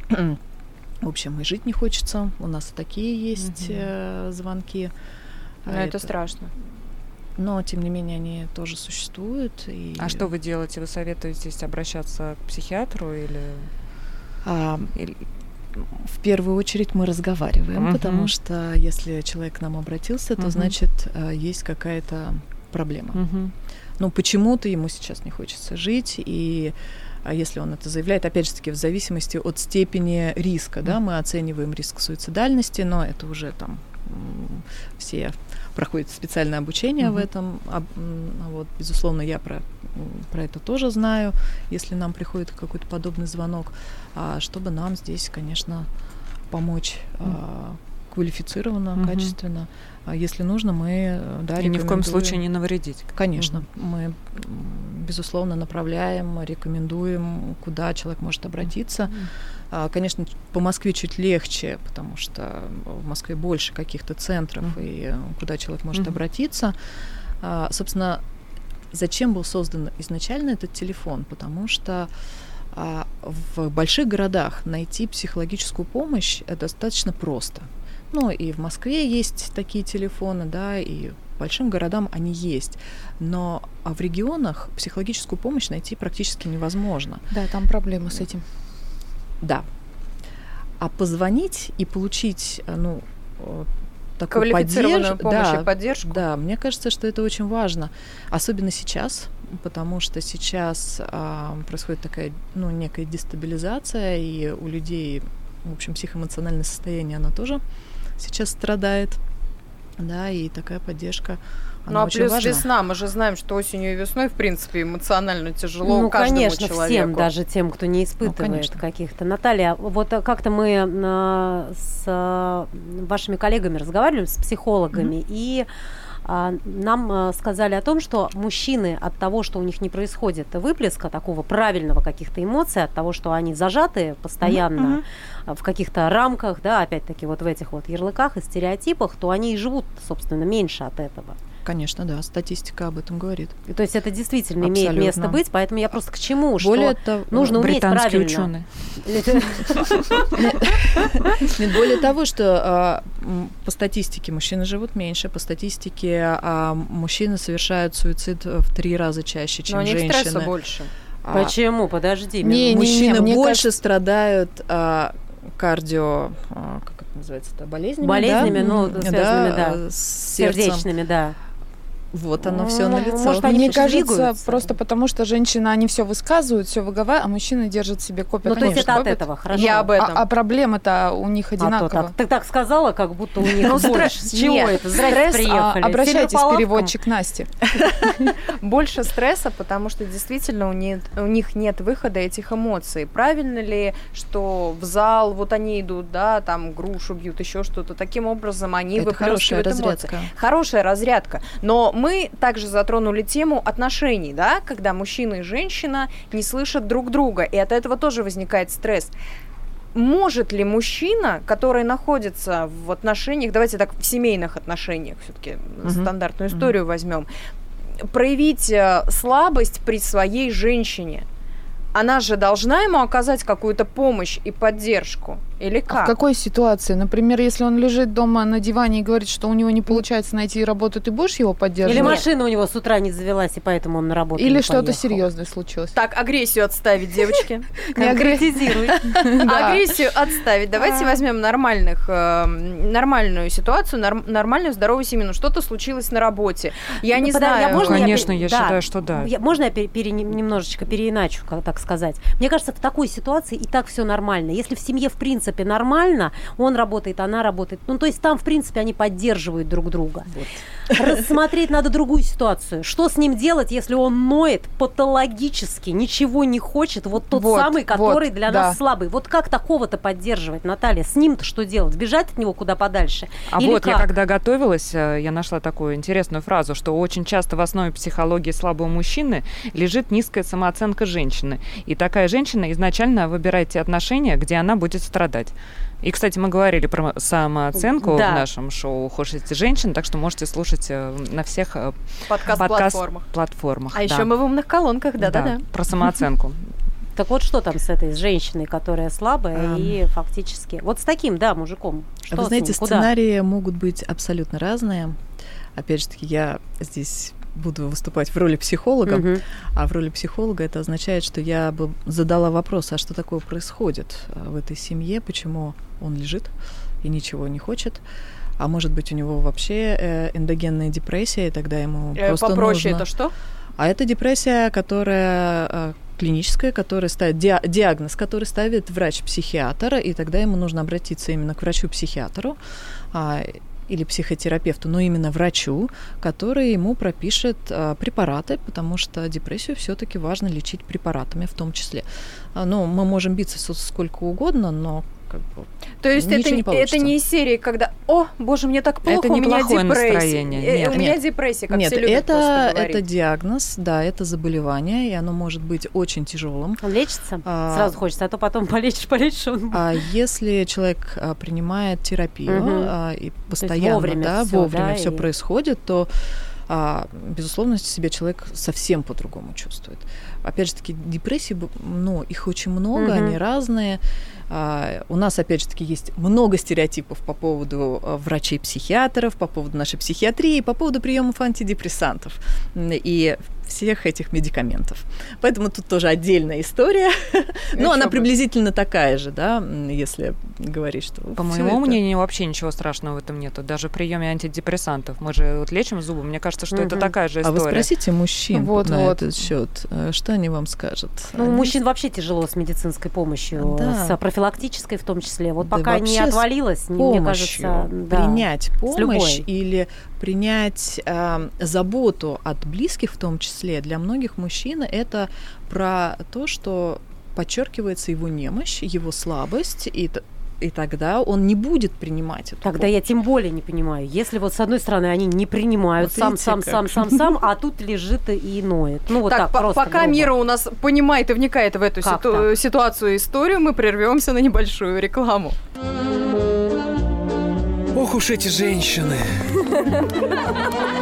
В общем, и жить не хочется. У нас такие есть угу. э, звонки. Но это, это страшно. Но, тем не менее, они тоже существуют. И... А что вы делаете? Вы советуетесь обращаться к психиатру или... А, или... В первую очередь мы разговариваем, угу. потому что если человек к нам обратился, то угу. значит э, есть какая-то проблема. Угу. Ну, почему-то ему сейчас не хочется жить, и а если он это заявляет, опять же таки, в зависимости от степени риска, да, мы оцениваем риск суицидальности, но это уже там все проходят специальное обучение mm-hmm. в этом. Вот, безусловно, я про, про это тоже знаю, если нам приходит какой-то подобный звонок, а чтобы нам здесь, конечно, помочь mm-hmm. Квалифицированно, mm-hmm. качественно. А если нужно, мы э, да, И ни в коем случае не навредить. Конечно. Mm-hmm. Мы, безусловно, направляем, рекомендуем, куда человек может обратиться. Mm-hmm. Конечно, по Москве чуть легче, потому что в Москве больше каких-то центров, mm-hmm. и э, куда человек может mm-hmm. обратиться. А, собственно, зачем был создан изначально этот телефон? Потому что а, в больших городах найти психологическую помощь достаточно просто. Ну, и в Москве есть такие телефоны, да, и большим городам они есть. Но а в регионах психологическую помощь найти практически невозможно. Да, там проблемы с этим. Да. А позвонить и получить, э, ну, э, такую Квалифицированную поддерж- помощь да, и поддержку. Да, мне кажется, что это очень важно, особенно сейчас, потому что сейчас а, происходит такая, ну, некая дестабилизация, и у людей, в общем, психоэмоциональное состояние, оно тоже сейчас страдает, да, и такая поддержка, она Ну а очень плюс важна. весна, мы же знаем, что осенью и весной, в принципе, эмоционально тяжело ну, каждому конечно, человеку. всем, даже тем, кто не испытывает конечно. каких-то. Наталья, вот э, как-то мы э, с э, вашими коллегами разговаривали, с психологами, и а, нам э, сказали о том, что мужчины от того, что у них не происходит выплеска такого правильного каких-то эмоций, от того, что они зажаты постоянно э, в каких-то рамках, да, опять-таки вот в этих вот ярлыках и стереотипах, то они и живут, собственно, меньше от этого. Конечно, да, статистика об этом говорит. И То есть это действительно имеет Абсолютно. место быть, поэтому я просто к чему, Более что того, нужно уметь правильно. ученые. Более того, что а, по статистике мужчины живут меньше, по статистике а, мужчины совершают суицид в три раза чаще, чем Но у них женщины. стресса больше. А, Почему? Подожди. Не, мужчины больше страдают кардио, как это называется, болезнями, Болезнями, да? ну, связанными, да, э, с сердцем. Сердечными, да. Вот оно все на лицо. может, они Мне просто кажется, двигаются. просто потому что женщины, они все высказывают, все выговаривают, а мужчины держат себе копят. Ну, то есть это от копят. этого, хорошо. Я об А, этом. а проблема-то у них А то так. Ты так сказала, как будто у них Ну, стресс- С чего нет, это? Здрасте, стресс, а, приехали. Обращайтесь, переводчик Насти. Больше стресса, потому что действительно у, них нет выхода этих эмоций. Правильно ли, что в зал вот они идут, да, там грушу бьют, еще что-то. Таким образом они выплескивают эмоции. разрядка. Хорошая разрядка. Но мы также затронули тему отношений, да, когда мужчина и женщина не слышат друг друга, и от этого тоже возникает стресс. Может ли мужчина, который находится в отношениях, давайте так, в семейных отношениях, все-таки Мгм. стандартную историю возьмем, проявить э, слабость при своей женщине? Она же должна ему оказать какую-то помощь и поддержку. Или А как? в какой ситуации? Например, если он лежит дома на диване и говорит, что у него не получается найти работу, ты будешь его поддерживать? Или машина у него с утра не завелась, и поэтому он на работу Или не что-то поехал. серьезное случилось? Так, агрессию отставить, девочки. Конкретизируй. Агрессию отставить. Давайте возьмем нормальных, э, нормальную ситуацию, норм- нормальную здоровую семью. Что-то случилось на работе. Я Ну, не знаю. а я Конечно, я считаю, что да. Можно я немножечко переиначу, как так сказать? Мне кажется, в такой ситуации и так все нормально. Если в семье в принципе нормально, он работает, она работает. Ну, то есть там, в принципе, они поддерживают друг друга. Рассмотреть надо другую ситуацию. Что с ним делать, если он ноет патологически, ничего не хочет, вот тот Вот, самый, который вот, для да. нас слабый. Вот как такого-то поддерживать, Наталья? С ним-то что делать? Бежать от него куда подальше? А Или вот я как? когда готовилась, э, я нашла такую интересную фразу, что очень часто в основе психологии слабого мужчины лежит низкая самооценка женщины. И такая женщина изначально выбирает те отношения, где она будет страдать. И, кстати, мы говорили про самооценку Да. в нашем шоу «Хошите женщин», так что можете слушать э, на всех э, Подкаст-платформах. подкаст-платформах. А да. еще мы в умных колонках, да-да-да. Про самооценку. Так вот что там с этой с женщиной, которая слабая Ам. и фактически... Вот с таким, да, мужиком. Что Вы с знаете, ним? Куда? сценарии могут быть абсолютно разные. Опять же таки, я здесь буду выступать в роли психолога, Мгм. а в роли психолога это означает, что я бы задала вопрос, а что такое происходит э, в этой семье, почему он лежит и ничего не хочет, а может быть у него вообще э, эндогенная депрессия, и тогда ему Э, просто Попроще нужно... это что? А это депрессия, которая э, клиническая, которая ставит диа- диагноз, который ставит врач-психиатр, и тогда ему нужно обратиться именно к врачу-психиатру а, или психотерапевту, но именно врачу, который ему пропишет а, препараты, потому что депрессию все-таки важно лечить препаратами в том числе. А, ну, мы можем биться сколько угодно, но как бы То есть это, не это получится. не из серии, когда «О, боже, мне так плохо, Это у меня депрессия». настроение. Э, Нет, у меня депрессия, как Нет, все любят это, это диагноз, да, это заболевание, и оно может быть очень тяжелым. Лечится? А, Сразу хочется, а то потом полечишь, полечишь, он... А если человек а, принимает терапию Мгм. а, и постоянно, вовремя да, всё, вовремя да, все и- происходит, то а, безусловно, себя человек совсем по-другому чувствует. Опять же таки, депрессии, ну, их очень много, Мгм. они разные. А, у нас, опять же таки, есть много стереотипов по поводу а, врачей-психиатров, по поводу нашей психиатрии, по поводу приемов антидепрессантов. И всех этих медикаментов. Поэтому тут тоже отдельная история. Но она приблизительно такая же, да, если говорить, что... По моему мнению, вообще ничего страшного в этом нету. Даже в приеме антидепрессантов. Мы же вот лечим зубы. Мне кажется, что это такая же история. А вы спросите мужчин вот, на вот. этот счет, э, что они вам скажут? Ну, они... мужчин вообще тяжело с медицинской помощью, да. с профилактической в том числе. Вот да пока не отвалилось, мне кажется... Да, принять помощь или принять э, заботу от близких в том числе, для многих мужчин это про то, что подчеркивается его немощь, его слабость, и и тогда он не будет принимать эту Тогда помощь. я тем более не понимаю. Если вот с одной стороны они не принимают вот сам, сам, как. сам, сам, сам, а тут лежит и ноет. Ну вот так, так просто пока грубо. Мира у нас понимает и вникает в эту ситу- ситуацию и историю, мы прервемся на небольшую рекламу. Ох уж эти женщины.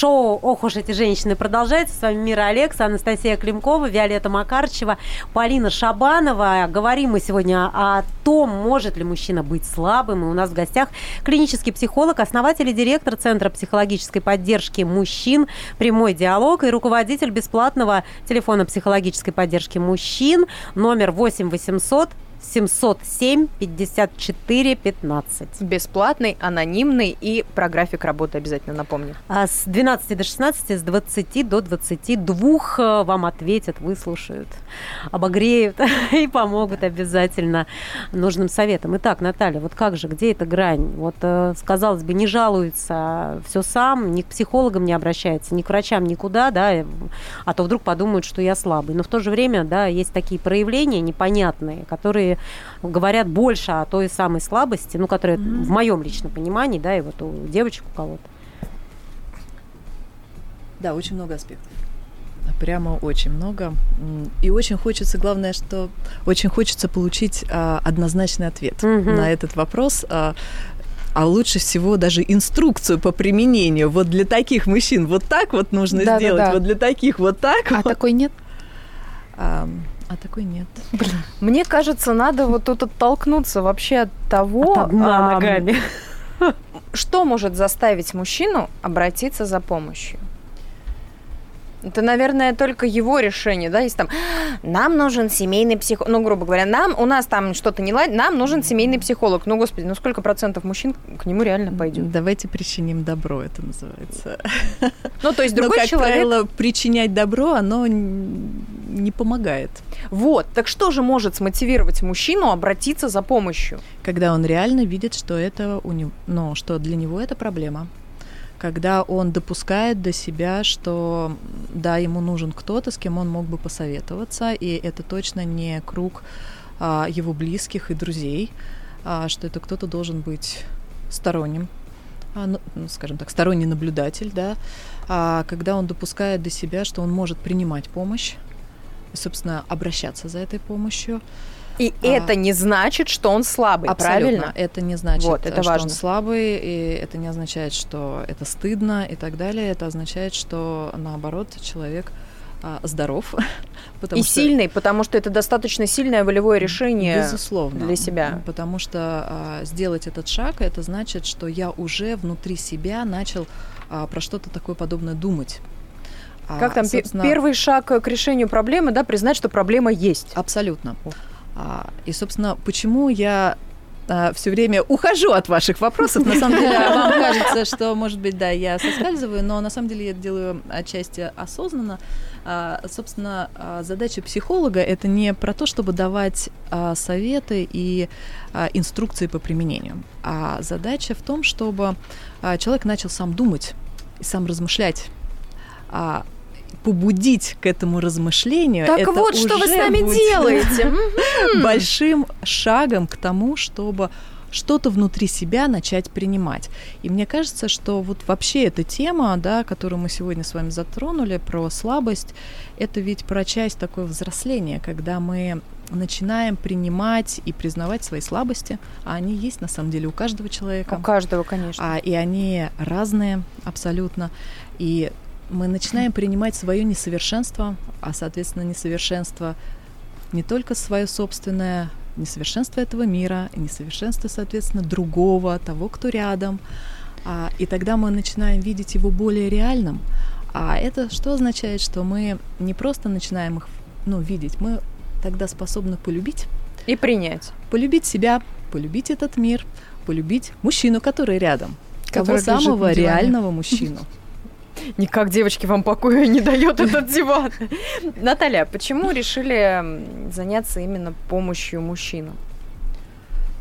Шоу «Ох уж эти женщины» продолжается. С вами Мира Алекс, Анастасия Климкова, Виолетта Макарчева, Полина Шабанова. Говорим мы сегодня о том, может ли мужчина быть слабым. И у нас в гостях клинический психолог, основатель и директор Центра психологической поддержки мужчин «Прямой диалог» и руководитель бесплатного телефона психологической поддержки мужчин номер 8 800 707 54 15. Бесплатный, анонимный и про график работы обязательно напомню. А с 12 до 16, с 20 до 22 э, вам ответят, выслушают, обогреют и помогут обязательно нужным советом. Итак, Наталья, вот как же, где эта грань? Вот, э, казалось бы, не жалуется все сам, ни к психологам не обращается, ни к врачам, никуда, да, а то вдруг подумают, что я слабый. Но в то же время, да, есть такие проявления непонятные, которые говорят больше о той самой слабости, ну, которая mm-hmm. в моем личном понимании, да, и вот у девочек у кого-то. Да, очень много аспектов. Прямо очень много. И очень хочется, главное, что очень хочется получить а, однозначный ответ mm-hmm. на этот вопрос. А, а лучше всего даже инструкцию по применению. Вот для таких мужчин вот так вот нужно да, сделать, да, да. вот для таких вот так. А вот. такой нет? А, а такой нет. Блин. Мне кажется, надо вот тут оттолкнуться вообще от того, от а, ногами. что может заставить мужчину обратиться за помощью. Это, наверное, только его решение, да, если там, нам нужен семейный психолог, ну, грубо говоря, нам, у нас там что-то не ладит, нам нужен семейный психолог. Ну, господи, ну сколько процентов мужчин к нему реально пойдет? Давайте причиним добро, это называется. Ну, то есть другой Но, как человек... правило, причинять добро, оно не помогает. Вот, так что же может смотивировать мужчину обратиться за помощью? Когда он реально видит, что это у него, ну, что для него это проблема когда он допускает до себя, что да, ему нужен кто-то, с кем он мог бы посоветоваться, и это точно не круг а, его близких и друзей, а, что это кто-то должен быть сторонним, а, ну, ну, скажем так, сторонний наблюдатель, да, а, когда он допускает до себя, что он может принимать помощь, и, собственно, обращаться за этой помощью, и а, это не значит, что он слабый, абсолютно. правильно? Это не значит, вот, это что важно. он слабый, и это не означает, что это стыдно и так далее. Это означает, что наоборот человек а, здоров. и что... сильный, потому что это достаточно сильное волевое решение Безусловно, для себя. Потому что а, сделать этот шаг, это значит, что я уже внутри себя начал а, про что-то такое подобное думать. Как там собственно... первый шаг к решению проблемы, да, признать, что проблема есть. Абсолютно. А, и, собственно, почему я а, все время ухожу от ваших вопросов. На самом деле, вам кажется, что, может быть, да, я соскальзываю, но на самом деле я это делаю отчасти осознанно. А, собственно, задача психолога это не про то, чтобы давать советы и инструкции по применению, а задача в том, чтобы человек начал сам думать и сам размышлять побудить к этому размышлению. Так это вот, что вы с нами делаете. Большим шагом к тому, чтобы что-то внутри себя начать принимать. И мне кажется, что вот вообще эта тема, да, которую мы сегодня с вами затронули, про слабость, это ведь про часть такое взросления, когда мы начинаем принимать и признавать свои слабости, а они есть на самом деле у каждого человека. У каждого, конечно. А, и они разные абсолютно. И мы начинаем принимать свое несовершенство, а, соответственно, несовершенство не только свое собственное, несовершенство этого мира, несовершенство, соответственно, другого, того, кто рядом. А, и тогда мы начинаем видеть его более реальным. А это что означает, что мы не просто начинаем их ну, видеть, мы тогда способны полюбить. И принять. Полюбить себя, полюбить этот мир, полюбить мужчину, который рядом. Который того самого реального мужчину. Никак, девочки, вам покоя не дает этот диван. Наталья, почему решили заняться именно помощью мужчинам?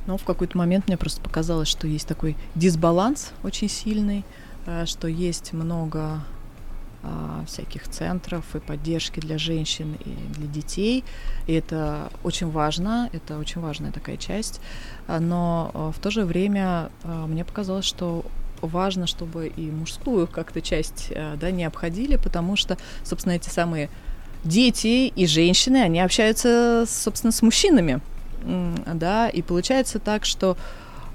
Но в какой-то момент мне просто показалось, что есть такой дисбаланс очень сильный, э, что есть много а, всяких центров и поддержки для женщин и для детей. И это очень важно, это очень важная такая часть. А, Но э, в то же время э, мне показалось, что важно, чтобы и мужскую как-то часть э, да, не обходили, потому что, собственно, эти самые дети и женщины, они общаются, собственно, с мужчинами. Да, и получается так, что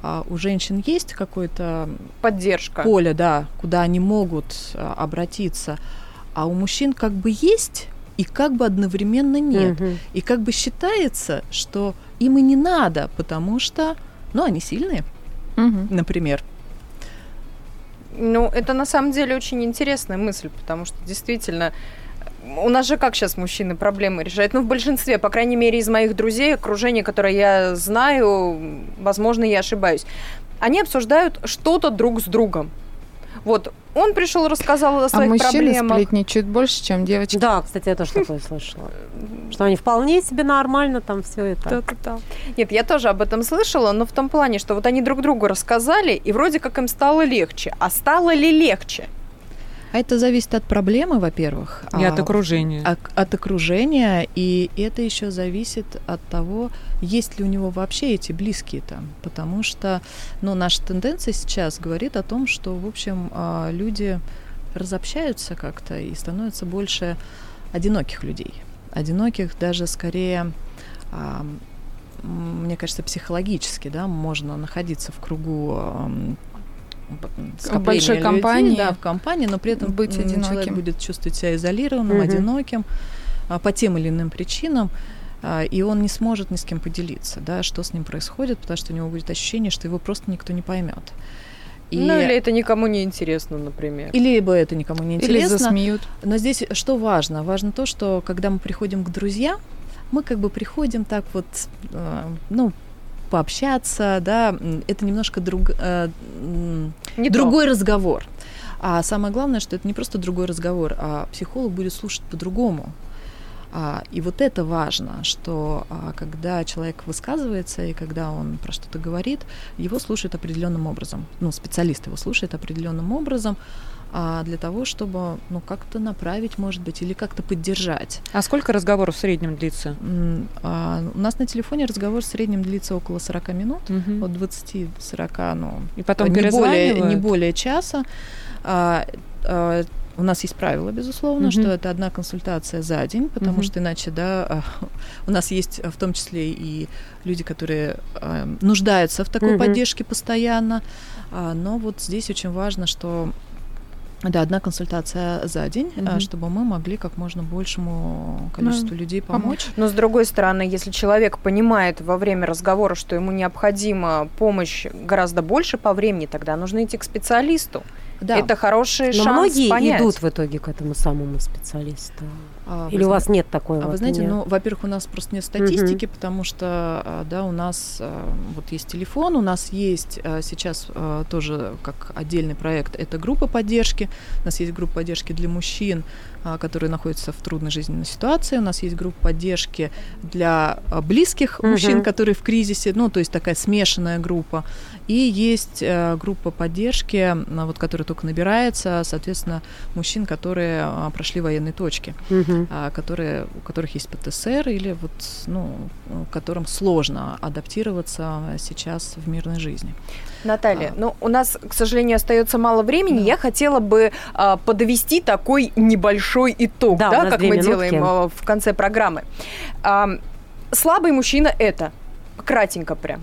а, у женщин есть какое-то Поддержка. поле, да, куда они могут а, обратиться, а у мужчин как бы есть и как бы одновременно нет. Мгм. И как бы считается, что им и не надо, потому что, ну, они сильные, Мгм. например. Ну, это на самом деле очень интересная мысль, потому что действительно у нас же как сейчас мужчины проблемы решают? Ну, в большинстве, по крайней мере, из моих друзей, окружения, которое я знаю, возможно, я ошибаюсь, они обсуждают что-то друг с другом. Вот, он пришел, рассказал о А своих мужчины проблемах. сплетничают больше, чем девочки. Да, кстати, я тоже такое слышала. Что они вполне себе нормально там все это. Да-да-да. Нет, я тоже об этом слышала, но в том плане, что вот они друг другу рассказали, и вроде как им стало легче. А стало ли легче? А это зависит от проблемы, во-первых. И от а, окружения. от, от окружения, и это еще зависит от того, есть ли у него вообще эти близкие там. Потому что, ну, наша тенденция сейчас говорит о том, что, в общем, а, люди разобщаются как-то и становится больше одиноких людей. Одиноких даже скорее, а, мне кажется, психологически, да, можно находиться в кругу большой людей, компании, да, в компании, но при этом быть м, человек одиноким. будет чувствовать себя изолированным, Мгм. одиноким а, по тем или иным причинам, и он не сможет ни с кем поделиться, да, что с ним происходит, потому что у него будет ощущение, что его просто никто не поймет. И... Ну, или это никому не интересно, например. и либо это никому не Или интересно, засмеют. но здесь что важно? Важно то, что когда мы приходим к друзьям, мы как бы приходим так вот, э, ну, пообщаться, да, это немножко друг, э, Не то. другой разговор. А самое главное, что это не просто другой разговор, а психолог будет слушать по-другому. А, и вот это важно, что а, когда человек высказывается и когда он про что-то говорит, его слушают определенным образом. Ну, специалист его слушает определенным образом а, для того, чтобы ну, как-то направить, может быть, или как-то поддержать. А сколько разговоров в среднем длится? У нас на телефоне разговор в среднем длится около 40 минут, Мгм. от 20 до 40, ну, И потом не более, не более часа. У нас есть правило, безусловно, Мгм. что это одна консультация за день, потому Мгм. что иначе, да, а, у нас есть а, в том числе и люди, которые а, нуждаются в такой Мгм. поддержке постоянно, А, но вот здесь очень важно, что да, одна консультация за день, Мгм. чтобы мы могли как можно большему количеству людей помочь. Но с другой стороны, если человек понимает во время разговора, что ему необходима помощь гораздо больше по времени, тогда нужно идти к специалисту. Да. Это хороший Но шанс многие понять. идут в итоге к этому самому специалисту. А, Или вы у вас нет такой А вот вы знаете, нет? ну, во-первых, у нас просто нет статистики, потому что, а, да, у нас а, вот есть телефон, у нас есть сейчас тоже как отдельный проект, это группа поддержки, у нас есть группа поддержки для мужчин, которые находятся в трудной жизненной ситуации, у нас есть группа поддержки для близких Мгм. мужчин, которые в кризисе, ну, то есть такая смешанная группа, и есть группа поддержки, вот, которая только набирается, соответственно, мужчин, которые прошли военные точки Мгм. а, которые, у которых есть ПТСР или вот, ну, которым сложно адаптироваться сейчас в мирной жизни. Наталья, А. ну у нас, к сожалению, остается мало времени. Да. Я хотела бы а, подвести такой небольшой итог, Да, да, как мы минутки. делаем а, в конце программы. А, слабый мужчина это кратенько прям.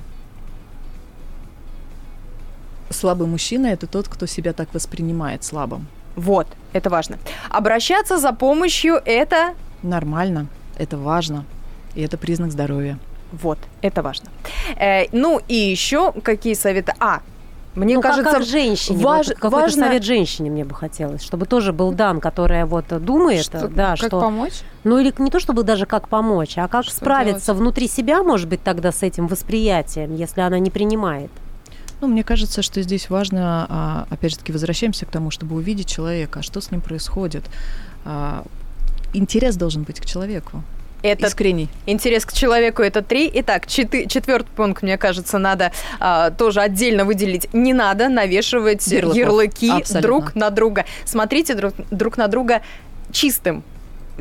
Слабый мужчина – это тот, кто себя так воспринимает слабым. Вот, это важно. Обращаться за помощью это Нормально, это важно, и это признак здоровья. Вот, это важно. Э, ну и еще какие советы? А, Мне ну, кажется, как, как женщине, важ- вот, какой-то важно- совет женщине мне бы хотелось, чтобы тоже был дан, которая вот думает, Что- да, как что, помочь? ну или не то чтобы даже как помочь, а как Что справиться внутри себя, может быть, тогда с этим восприятием, если она не принимает. Ну, мне кажется, что здесь важно, а, опять же таки, возвращаемся к тому, чтобы увидеть человека, а что с ним происходит. А, Интерес должен быть к человеку. это Искренний. интерес к человеку это три. Итак, четы- четвертый пункт, мне кажется, надо а, тоже отдельно выделить. Не надо навешивать Ярлыков. ярлыки Абсолютно. друг на друга. Смотрите друг, друг на друга чистым,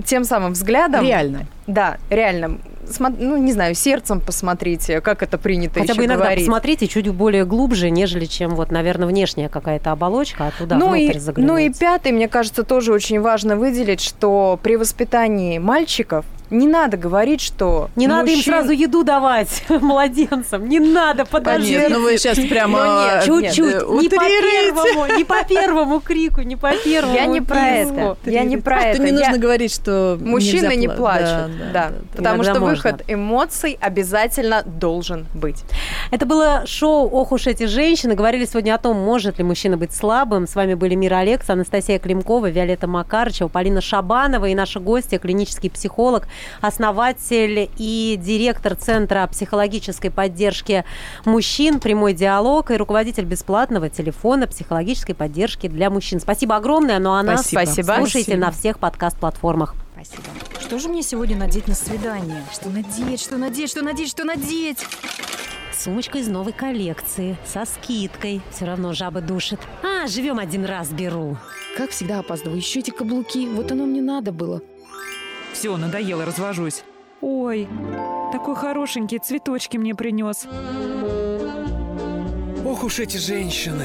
тем самым взглядом. Реально. Да, реально. Ну, не знаю, сердцем посмотрите, как это принято Хотя еще бы иногда говорить. посмотрите чуть более глубже, нежели чем вот, наверное, внешняя какая-то оболочка, а туда ну, внутрь и, ну и заглянуть. пятый, мне кажется, тоже очень важно выделить, что при воспитании мальчиков не надо говорить, что Не надо им мужчин- сразу еду давать младенцам. Не надо, подожди. Нет, ну вы сейчас прямо Ну нет, Чуть-чуть. э, Не по первому, не по первому крику, не по первому Я не про это. Я не про это. не нужно говорить, что Мужчины не пла- плачут, Да, потому что выход эмоций обязательно должен быть. Это было шоу «Ох уж эти женщины». Говорили сегодня о том, может ли мужчина быть слабым. С вами были Мира Алекс, Анастасия Климкова, Виолетта Макарычева, Полина Шабанова и наша гостья, клинический психолог, основатель и директор Центра психологической поддержки мужчин «Прямой диалог» и руководитель бесплатного телефона психологической поддержки для мужчин. Спасибо огромное, ну а нас Спасибо. Спасибо. слушайте Спасибо. на всех подкаст-платформах. Спасибо. Что же мне сегодня надеть на свидание? Что надеть, что надеть, что надеть, что надеть? Сумочка из новой коллекции, со скидкой. Все равно жаба душит. А, живем один раз, беру. Как всегда опаздываю. Еще эти каблуки. Вот оно мне надо было. Все, надоело, развожусь. Ой, такой хорошенький, цветочки мне принес. Ох уж эти женщины.